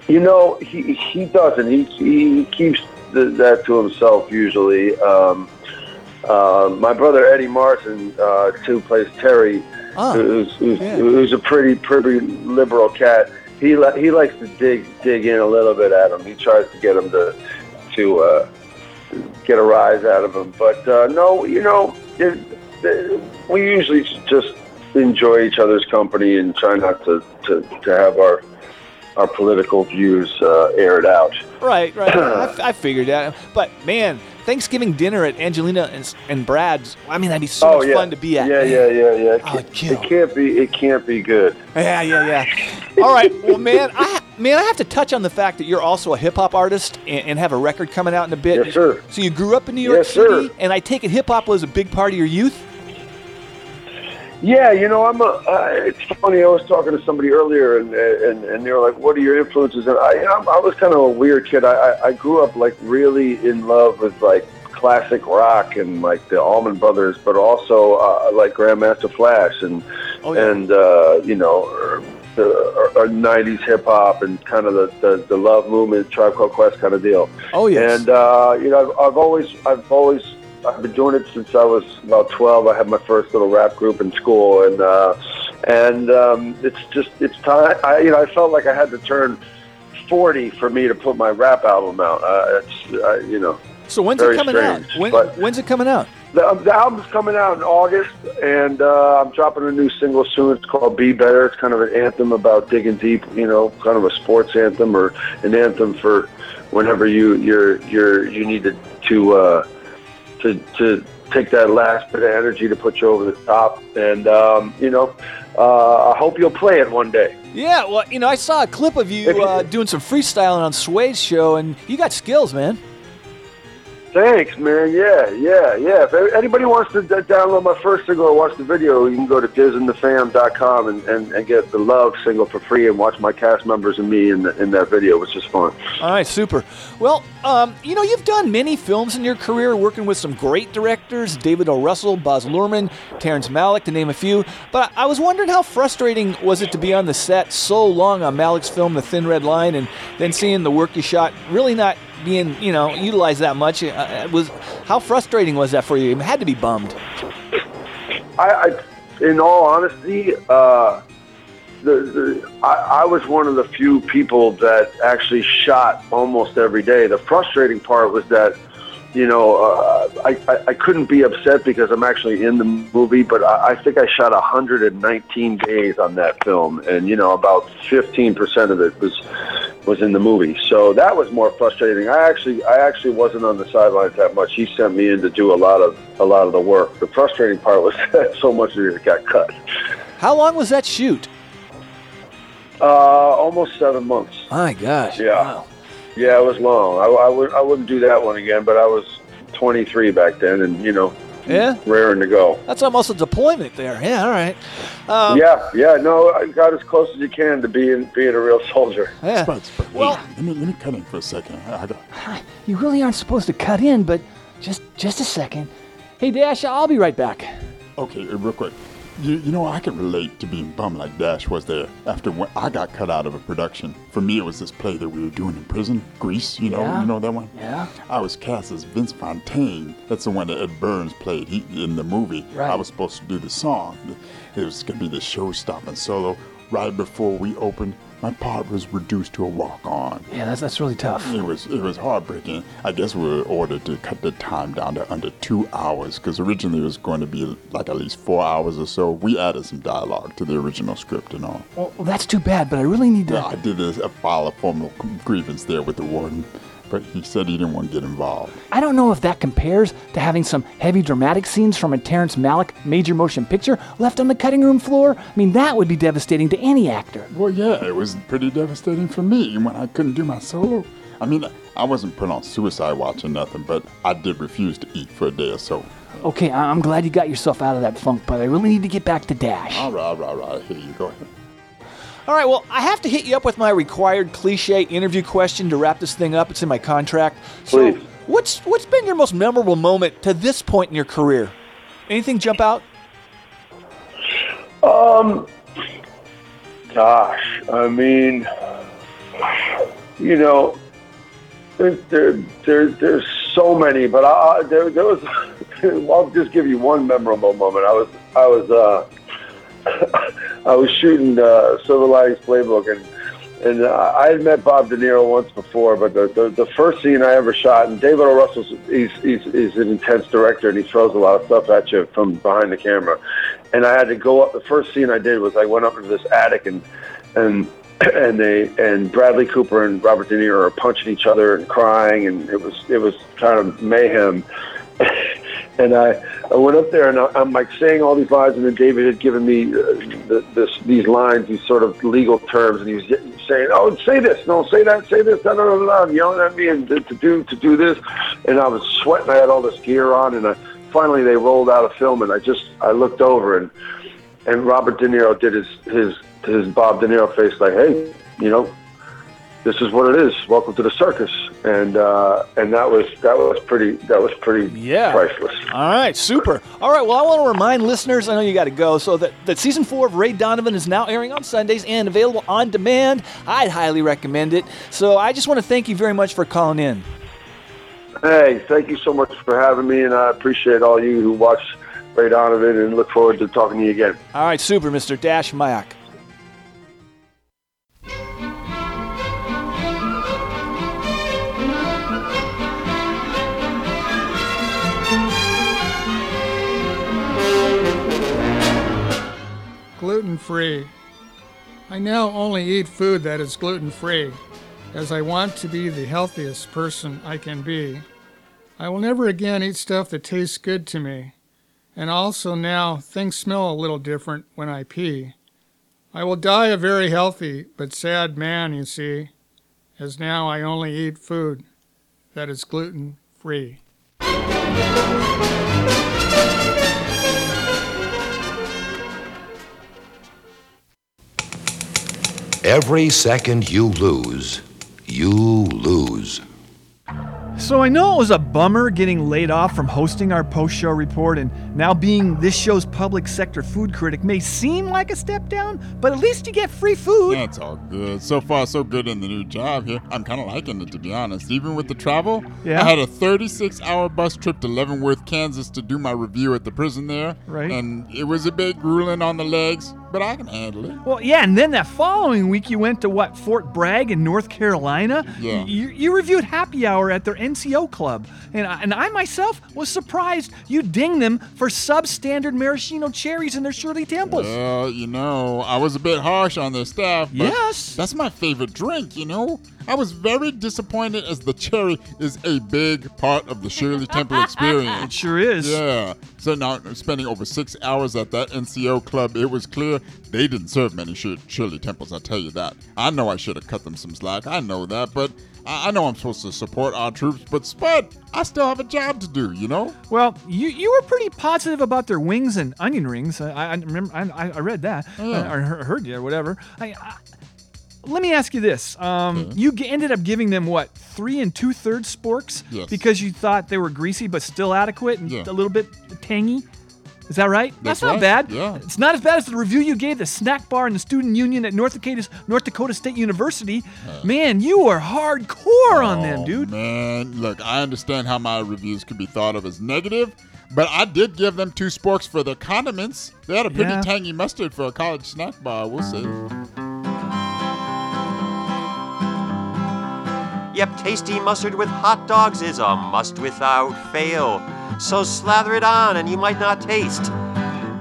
You know, he he doesn't. He he keeps that to himself usually. Um, uh, my brother Eddie Marsan, uh, who plays Terry, who's, who's, who's a pretty pretty liberal cat. He li- he likes to dig dig in a little bit at him. He tries to get him to to uh, get a rise out of him. But uh, no, you know, it, it, we usually just enjoy each other's company and try not to, to, to have our our political views uh, aired out. Right, right. *clears throat* I, f- I figured that. But man, Thanksgiving dinner at Angelina and, and Brad's. I mean, that'd be so oh much yeah, fun to be at. Yeah, yeah, yeah, yeah. It, Oh, can't, it'd kill. it can't be. It can't be good. Yeah, yeah, yeah. All right, well, man, I man, I have to touch on the fact that you're also a hip hop artist and, and have a record coming out in a bit. Yes, sir. So you grew up in New York Yes, sir. City, and I take it hip hop was a big part of your youth. Yeah, you know, I'm a. Uh, it's funny. I was talking to somebody earlier, and and, and they were like, "What are your influences?" And I, I was kind of a weird kid. I, I I grew up like really in love with like classic rock and like the Allman Brothers, but also uh, like Grandmaster Flash and and uh, you know. Or, the or 90s hip hop and kind of the, the, the love movement, Tribe Called Quest kind of deal. Oh, yes. And uh, you know, I've, I've always I've always I've been doing it since I was about 12. I had my first little rap group in school, and uh, and um, it's just it's time. I you know I felt like I had to turn 40 for me to put my rap album out. Uh, it's uh, you know. So when's it coming strange, out? When, when's it coming out? the, um, the album's coming out in August, and uh, I'm dropping a new single soon. It's called "Be Better." It's kind of an anthem about digging deep, you know, kind of a sports anthem or an anthem for whenever you you're you're you need to to uh, to to take that last bit of energy to put you over the top. And um, you know, uh, I hope you'll play it one day. Yeah, well, you know, I saw a clip of you uh, doing some freestyling on Sway's show, and you got skills, man. Thanks, man. Yeah, yeah, yeah. If anybody wants to d- download my first single or watch the video, you can go to dizzandthefam.com and, and, and get the Love single for free and watch my cast members and me in, the, in that video, which is fun. All right, super. Well, um, you know, you've done many films in your career, working with some great directors David O. Russell, Baz Luhrmann, Terrence Malick, to name a few. But I was wondering how frustrating was it to be on the set so long on Malick's film, The Thin Red Line, and then seeing the work you shot really not being, you know, utilized that much. Uh, it was how frustrating was that for you? You had to be bummed. I, I in all honesty, uh, the, the I, I was one of the few people that actually shot almost every day. The frustrating part was that, you know, uh, I, I, I couldn't be upset because I'm actually in the movie, but I, I think I shot 119 days on that film, and you know, about 15% of it was was in the movie. So that was more frustrating. I actually I actually wasn't on the sidelines that much. He sent me in to do a lot of a lot of the work. The frustrating part was *laughs* that so much of it got cut. How long was that shoot? Uh, almost seven months. My gosh. Yeah. Yeah, it was long. I, I, would, I wouldn't do that one again, but I was 23 back then and, you know, Yeah? raring to go. That's almost a deployment there. Yeah, all right. Um, yeah, yeah, no, I got as close as you can to being being a real soldier. *laughs* Yeah. Spud, Spud, Well- let me let me cut in for a second. I got, You really aren't supposed to cut in, but just just a second. Hey, Dash, I'll be right back. Okay, uh, real quick. You, you know, I can relate to being bummed like Dash was there after when I got cut out of a production. For me, it was this play that we were doing in prison, Grease. You know, Yeah. you know that one. Yeah. I was cast as Vince Fontaine. That's the one that Edd Byrnes played he, in the movie. Right. I was supposed to do the song. It was gonna be the show-stopping solo. Right before we opened, my part was reduced to a walk-on. Yeah, that's that's really tough. It was it was heartbreaking. I guess we were ordered to cut the time down to under two hours because originally it was going to be like at least four hours or so. We added some dialogue to the original script and all. Well, that's too bad, but I really need to. Yeah, I did a, a file a formal grievance there with the warden, but he said he didn't want to get involved. I don't know if that compares to having some heavy dramatic scenes from a Terrence Malick major motion picture left on the cutting room floor. I mean, that would be devastating to any actor. Well, yeah, it was pretty devastating for me when I couldn't do my solo. I mean, I wasn't put on suicide watch or nothing, but I did refuse to eat for a day or so. Okay, I- I'm glad you got yourself out of that funk, but I really need to get back to Dash. All right, all right, all right. Here you go ahead. All right, well, I have to hit you up with my required cliche interview question to wrap this thing up. It's in my contract. So, Please. what's what's been your most memorable moment to this point in your career? Anything jump out? Um, gosh, I mean, you know, there, there, there there's so many, but I, I- there, there was. *laughs* I'll just give you one memorable moment. I was, I was, uh, I was shooting uh, Silver Linings Playbook, and and uh, I had met Bob De Niro once before, but the, the the first scene I ever shot, and David O. Russell's he's, he's he's an intense director, and he throws a lot of stuff at you from behind the camera, and I had to go up. The first scene I did was I went up into this attic, and and *clears throat* and they and Bradley Cooper and Robert De Niro are punching each other and crying, and it was it was kind of mayhem. *laughs* and I, I went up there and I, I'm like saying all these lines, and then David had given me uh, this, these lines, these sort of legal terms, and he was saying, "Oh, say this, no, say that, say this, da da da da," and yelling at me and to, to do to do this, and I was sweating. I had all this gear on, and I, finally they rolled out a film, and I just I looked over and and Robert De Niro did his his his Bob De Niro face, like, hey, you know, this is what it is. Welcome to the circus, and uh, and that was that was pretty that was pretty Yeah. priceless. All right, super. All right, well, I want to remind listeners, I know you got to go, so that, that season four of Ray Donovan is now airing on Sundays and available on demand. I'd highly recommend it. So I just want to thank you very much for calling in. Hey, thank you so much for having me, and I appreciate all you who watch Ray Donovan, and look forward to talking to you again. All right, super, Mr. Dash Mihok. Gluten free. I now only eat food that is gluten free, as I want to be the healthiest person I can be. I will never again eat stuff that tastes good to me. And also now, things smell a little different when I pee. I will die a very healthy but sad man, you see, as now I only eat food that is gluten free. Every second you lose, you lose. So I know it was a bummer getting laid off from hosting our post show report, and now being this show's public sector food critic may seem like a step down, but at least you get free food. That's all good. So far, so good in the new job here. I'm kind of liking it, to be honest. Even with the travel, Yeah. I had a 36 hour bus trip to Leavenworth, Kansas to do my review at the prison there. Right. And it was a bit grueling on the legs, but I can handle it. Well, yeah, and then that following week you went to what Fort Bragg in North Carolina. Yeah. You, you reviewed Happy Hour at their NCO club, and I, and I myself was surprised you dinged them for substandard maraschino cherries in their Shirley Temples. Well, you know, I was a bit harsh on their staff. But Yes. That's my favorite drink, you know? I was very disappointed as the cherry is a big part of the Shirley Temple *laughs* experience. It sure is. Yeah. So now, spending over six hours at that NCO club, it was clear they didn't serve many Shirley Temples, I'll tell you that. I know I should have cut them some slack. I know that, but I, I know I'm supposed to support our troops, but Spud, I still have a job to do, you know? Well, you you were pretty positive about their wings and onion rings. I, I remember I, I read that Yeah. or heard you or whatever. I, I, let me ask you this: um, You g- ended up giving them what three and two thirds sporks Yes. because you thought they were greasy but still adequate and Yeah. a little bit tangy. Is that right? That's not right, bad. yeah. It's not as bad as the review you gave the snack bar and the student union at North Dakota North Dakota State University. Uh. Man, you are hardcore on them, Oh, dude. Man, look, I understand how my reviews could be thought of as negative, but I did give them two sporks for their condiments. They had a pretty Yeah. tangy mustard for a college snack bar, we'll see. Yep, tasty mustard with hot dogs is a must without fail. So slather it on and you might not taste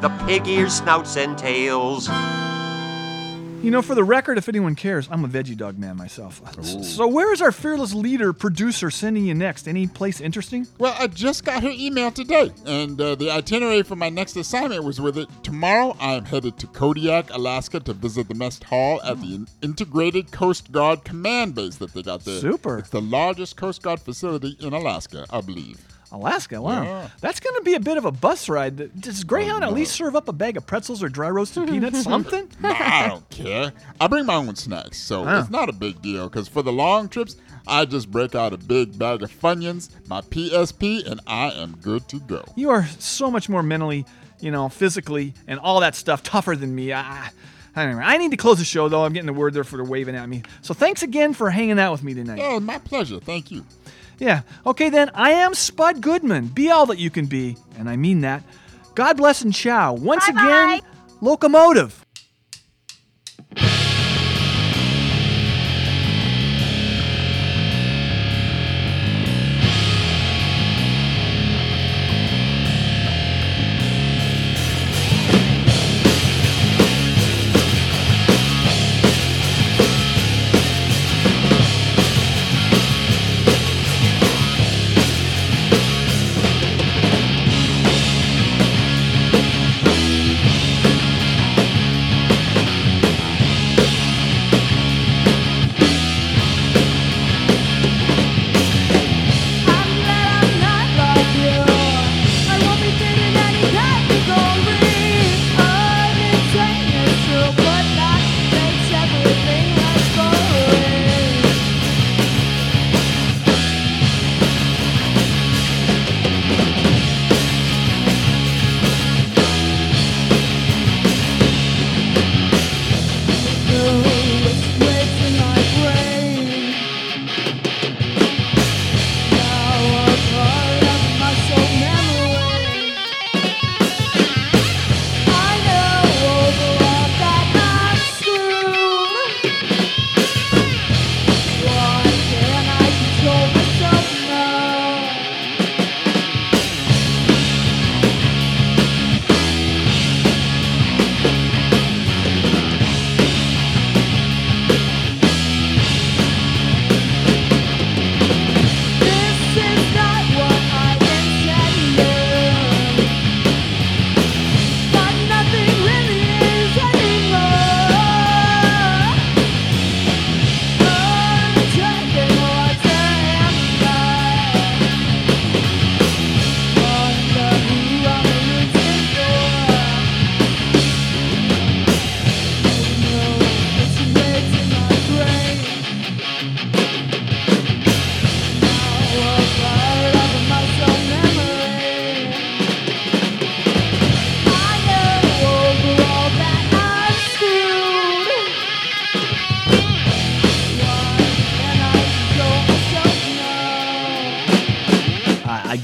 the pig ears, snouts, and tails. You know, for the record, if anyone cares, I'm a veggie dog man myself. So, where is our fearless leader, producer, sending you next? Any place interesting? Well, I just got her email today, and uh, the itinerary for my next assignment was with it. Tomorrow, I am headed to Kodiak, Alaska to visit the mess Hall at the Integrated Coast Guard Command Base that they got there. Super. It's the largest Coast Guard facility in Alaska, I believe. Alaska, wow. Yeah. That's going to be a bit of a bus ride. Does Greyhound at oh, least serve up a bag of pretzels or dry roasted *laughs* peanuts? Something? *laughs* Nah, I don't care. I bring my own snacks, so Wow. it's not a big deal. Because for the long trips, I just break out a big bag of Funyuns, my PSP, and I am good to go. You are so much more mentally, you know, physically, and all that stuff tougher than me. I, anyway, I need to close the show, though. I'm getting the word there for the waving at me. So, thanks again for hanging out with me tonight. Oh, my pleasure. Thank you. Yeah. Okay, then. I am Spud Goodman. Be all that you can be. And I mean that. God bless and ciao. Once again, LocoMotive.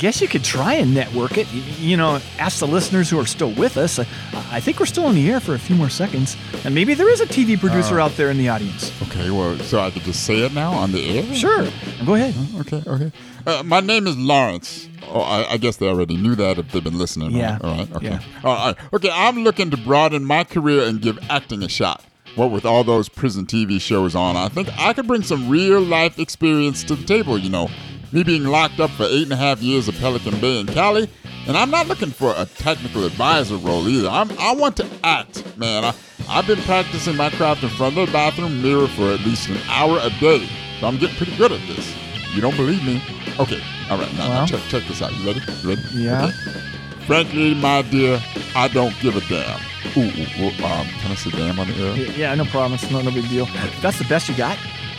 Guess you could try and network it. You know, ask the listeners who are still with us. I, think we're still on the air for a few more seconds, and maybe there is a TV producer Uh, out there in the audience. Okay, well, so I could just say it now on the air? Sure. Go ahead. Okay, okay. Uh, my name is Lawrence. Oh, I, I guess they already knew that if they've been listening. right? Yeah. All right. Okay. Yeah. All right. Okay. I'm looking to broaden my career and give acting a shot. What with all those prison TV shows on, I think I could bring some real life experience to the table. You know, me being locked up for eight and a half years at Pelican Bay in Cali, and I'm not looking for a technical advisor role either. I'm, I want to act, man. I, I've been practicing my craft in front of the bathroom mirror for at least an hour a day, so I'm getting pretty good at this. You don't believe me? Okay. All right. Now, now check check this out. You ready? You ready? Yeah. Okay. Frankly, my dear, I don't give a damn. Ooh, ooh, ooh, um, can I say damn on the air? Yeah, no problem. It's no, no big deal. That's the best you got.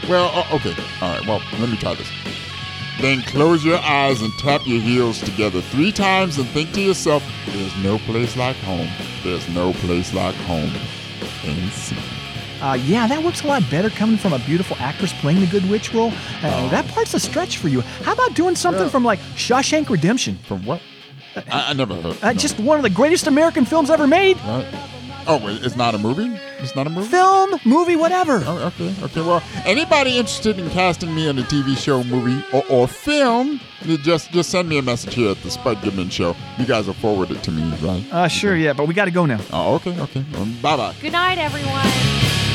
Well, uh, okay. All right. Well, let me try this. Then close your eyes and tap your heels together three times and think to yourself, there's no place like home. There's no place like home. And see. Uh, yeah, that works a lot better coming from a beautiful actress playing the good witch role. Uh, That part's a stretch for you. How about doing something Yeah. from like Shawshank Redemption? From what? I, I never heard. Uh, no. Just one of the greatest American films ever made. Right. Oh, it's not a movie? It's not a movie? Film, movie, whatever. Oh, okay, okay. Well, anybody interested in casting me in a TV show, movie, or, or film, just just send me a message here at the Spud Goodman Show. You guys will forward it to me, right? Uh, sure, yeah, but we got to go now. Oh, okay, okay. Um, bye bye. Good night, everyone.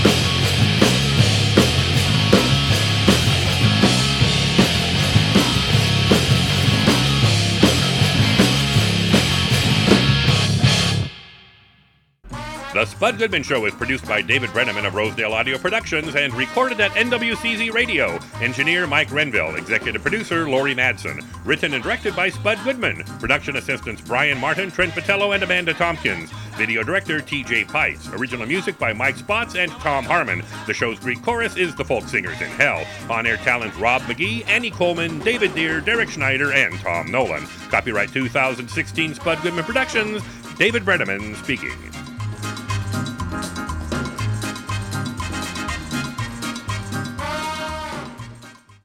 The Spud Goodman Show is produced by David Brenneman of Rosedale Audio Productions and recorded at NWCZ Radio. Engineer Mike Renville, executive producer Lori Madsen. Written and directed by Spud Goodman. Production assistants Brian Martin, Trent Patello, and Amanda Tompkins. Video director TJ Pites. Original music by Mike Spots and Tom Harmon. The show's Greek chorus is The Folk Singers in Hell. On air talent Rob McGee, Annie Coleman, David Deere, Derek Schneider, and Tom Nolan. Copyright 2016 Spud Goodman Productions. David Brenneman speaking.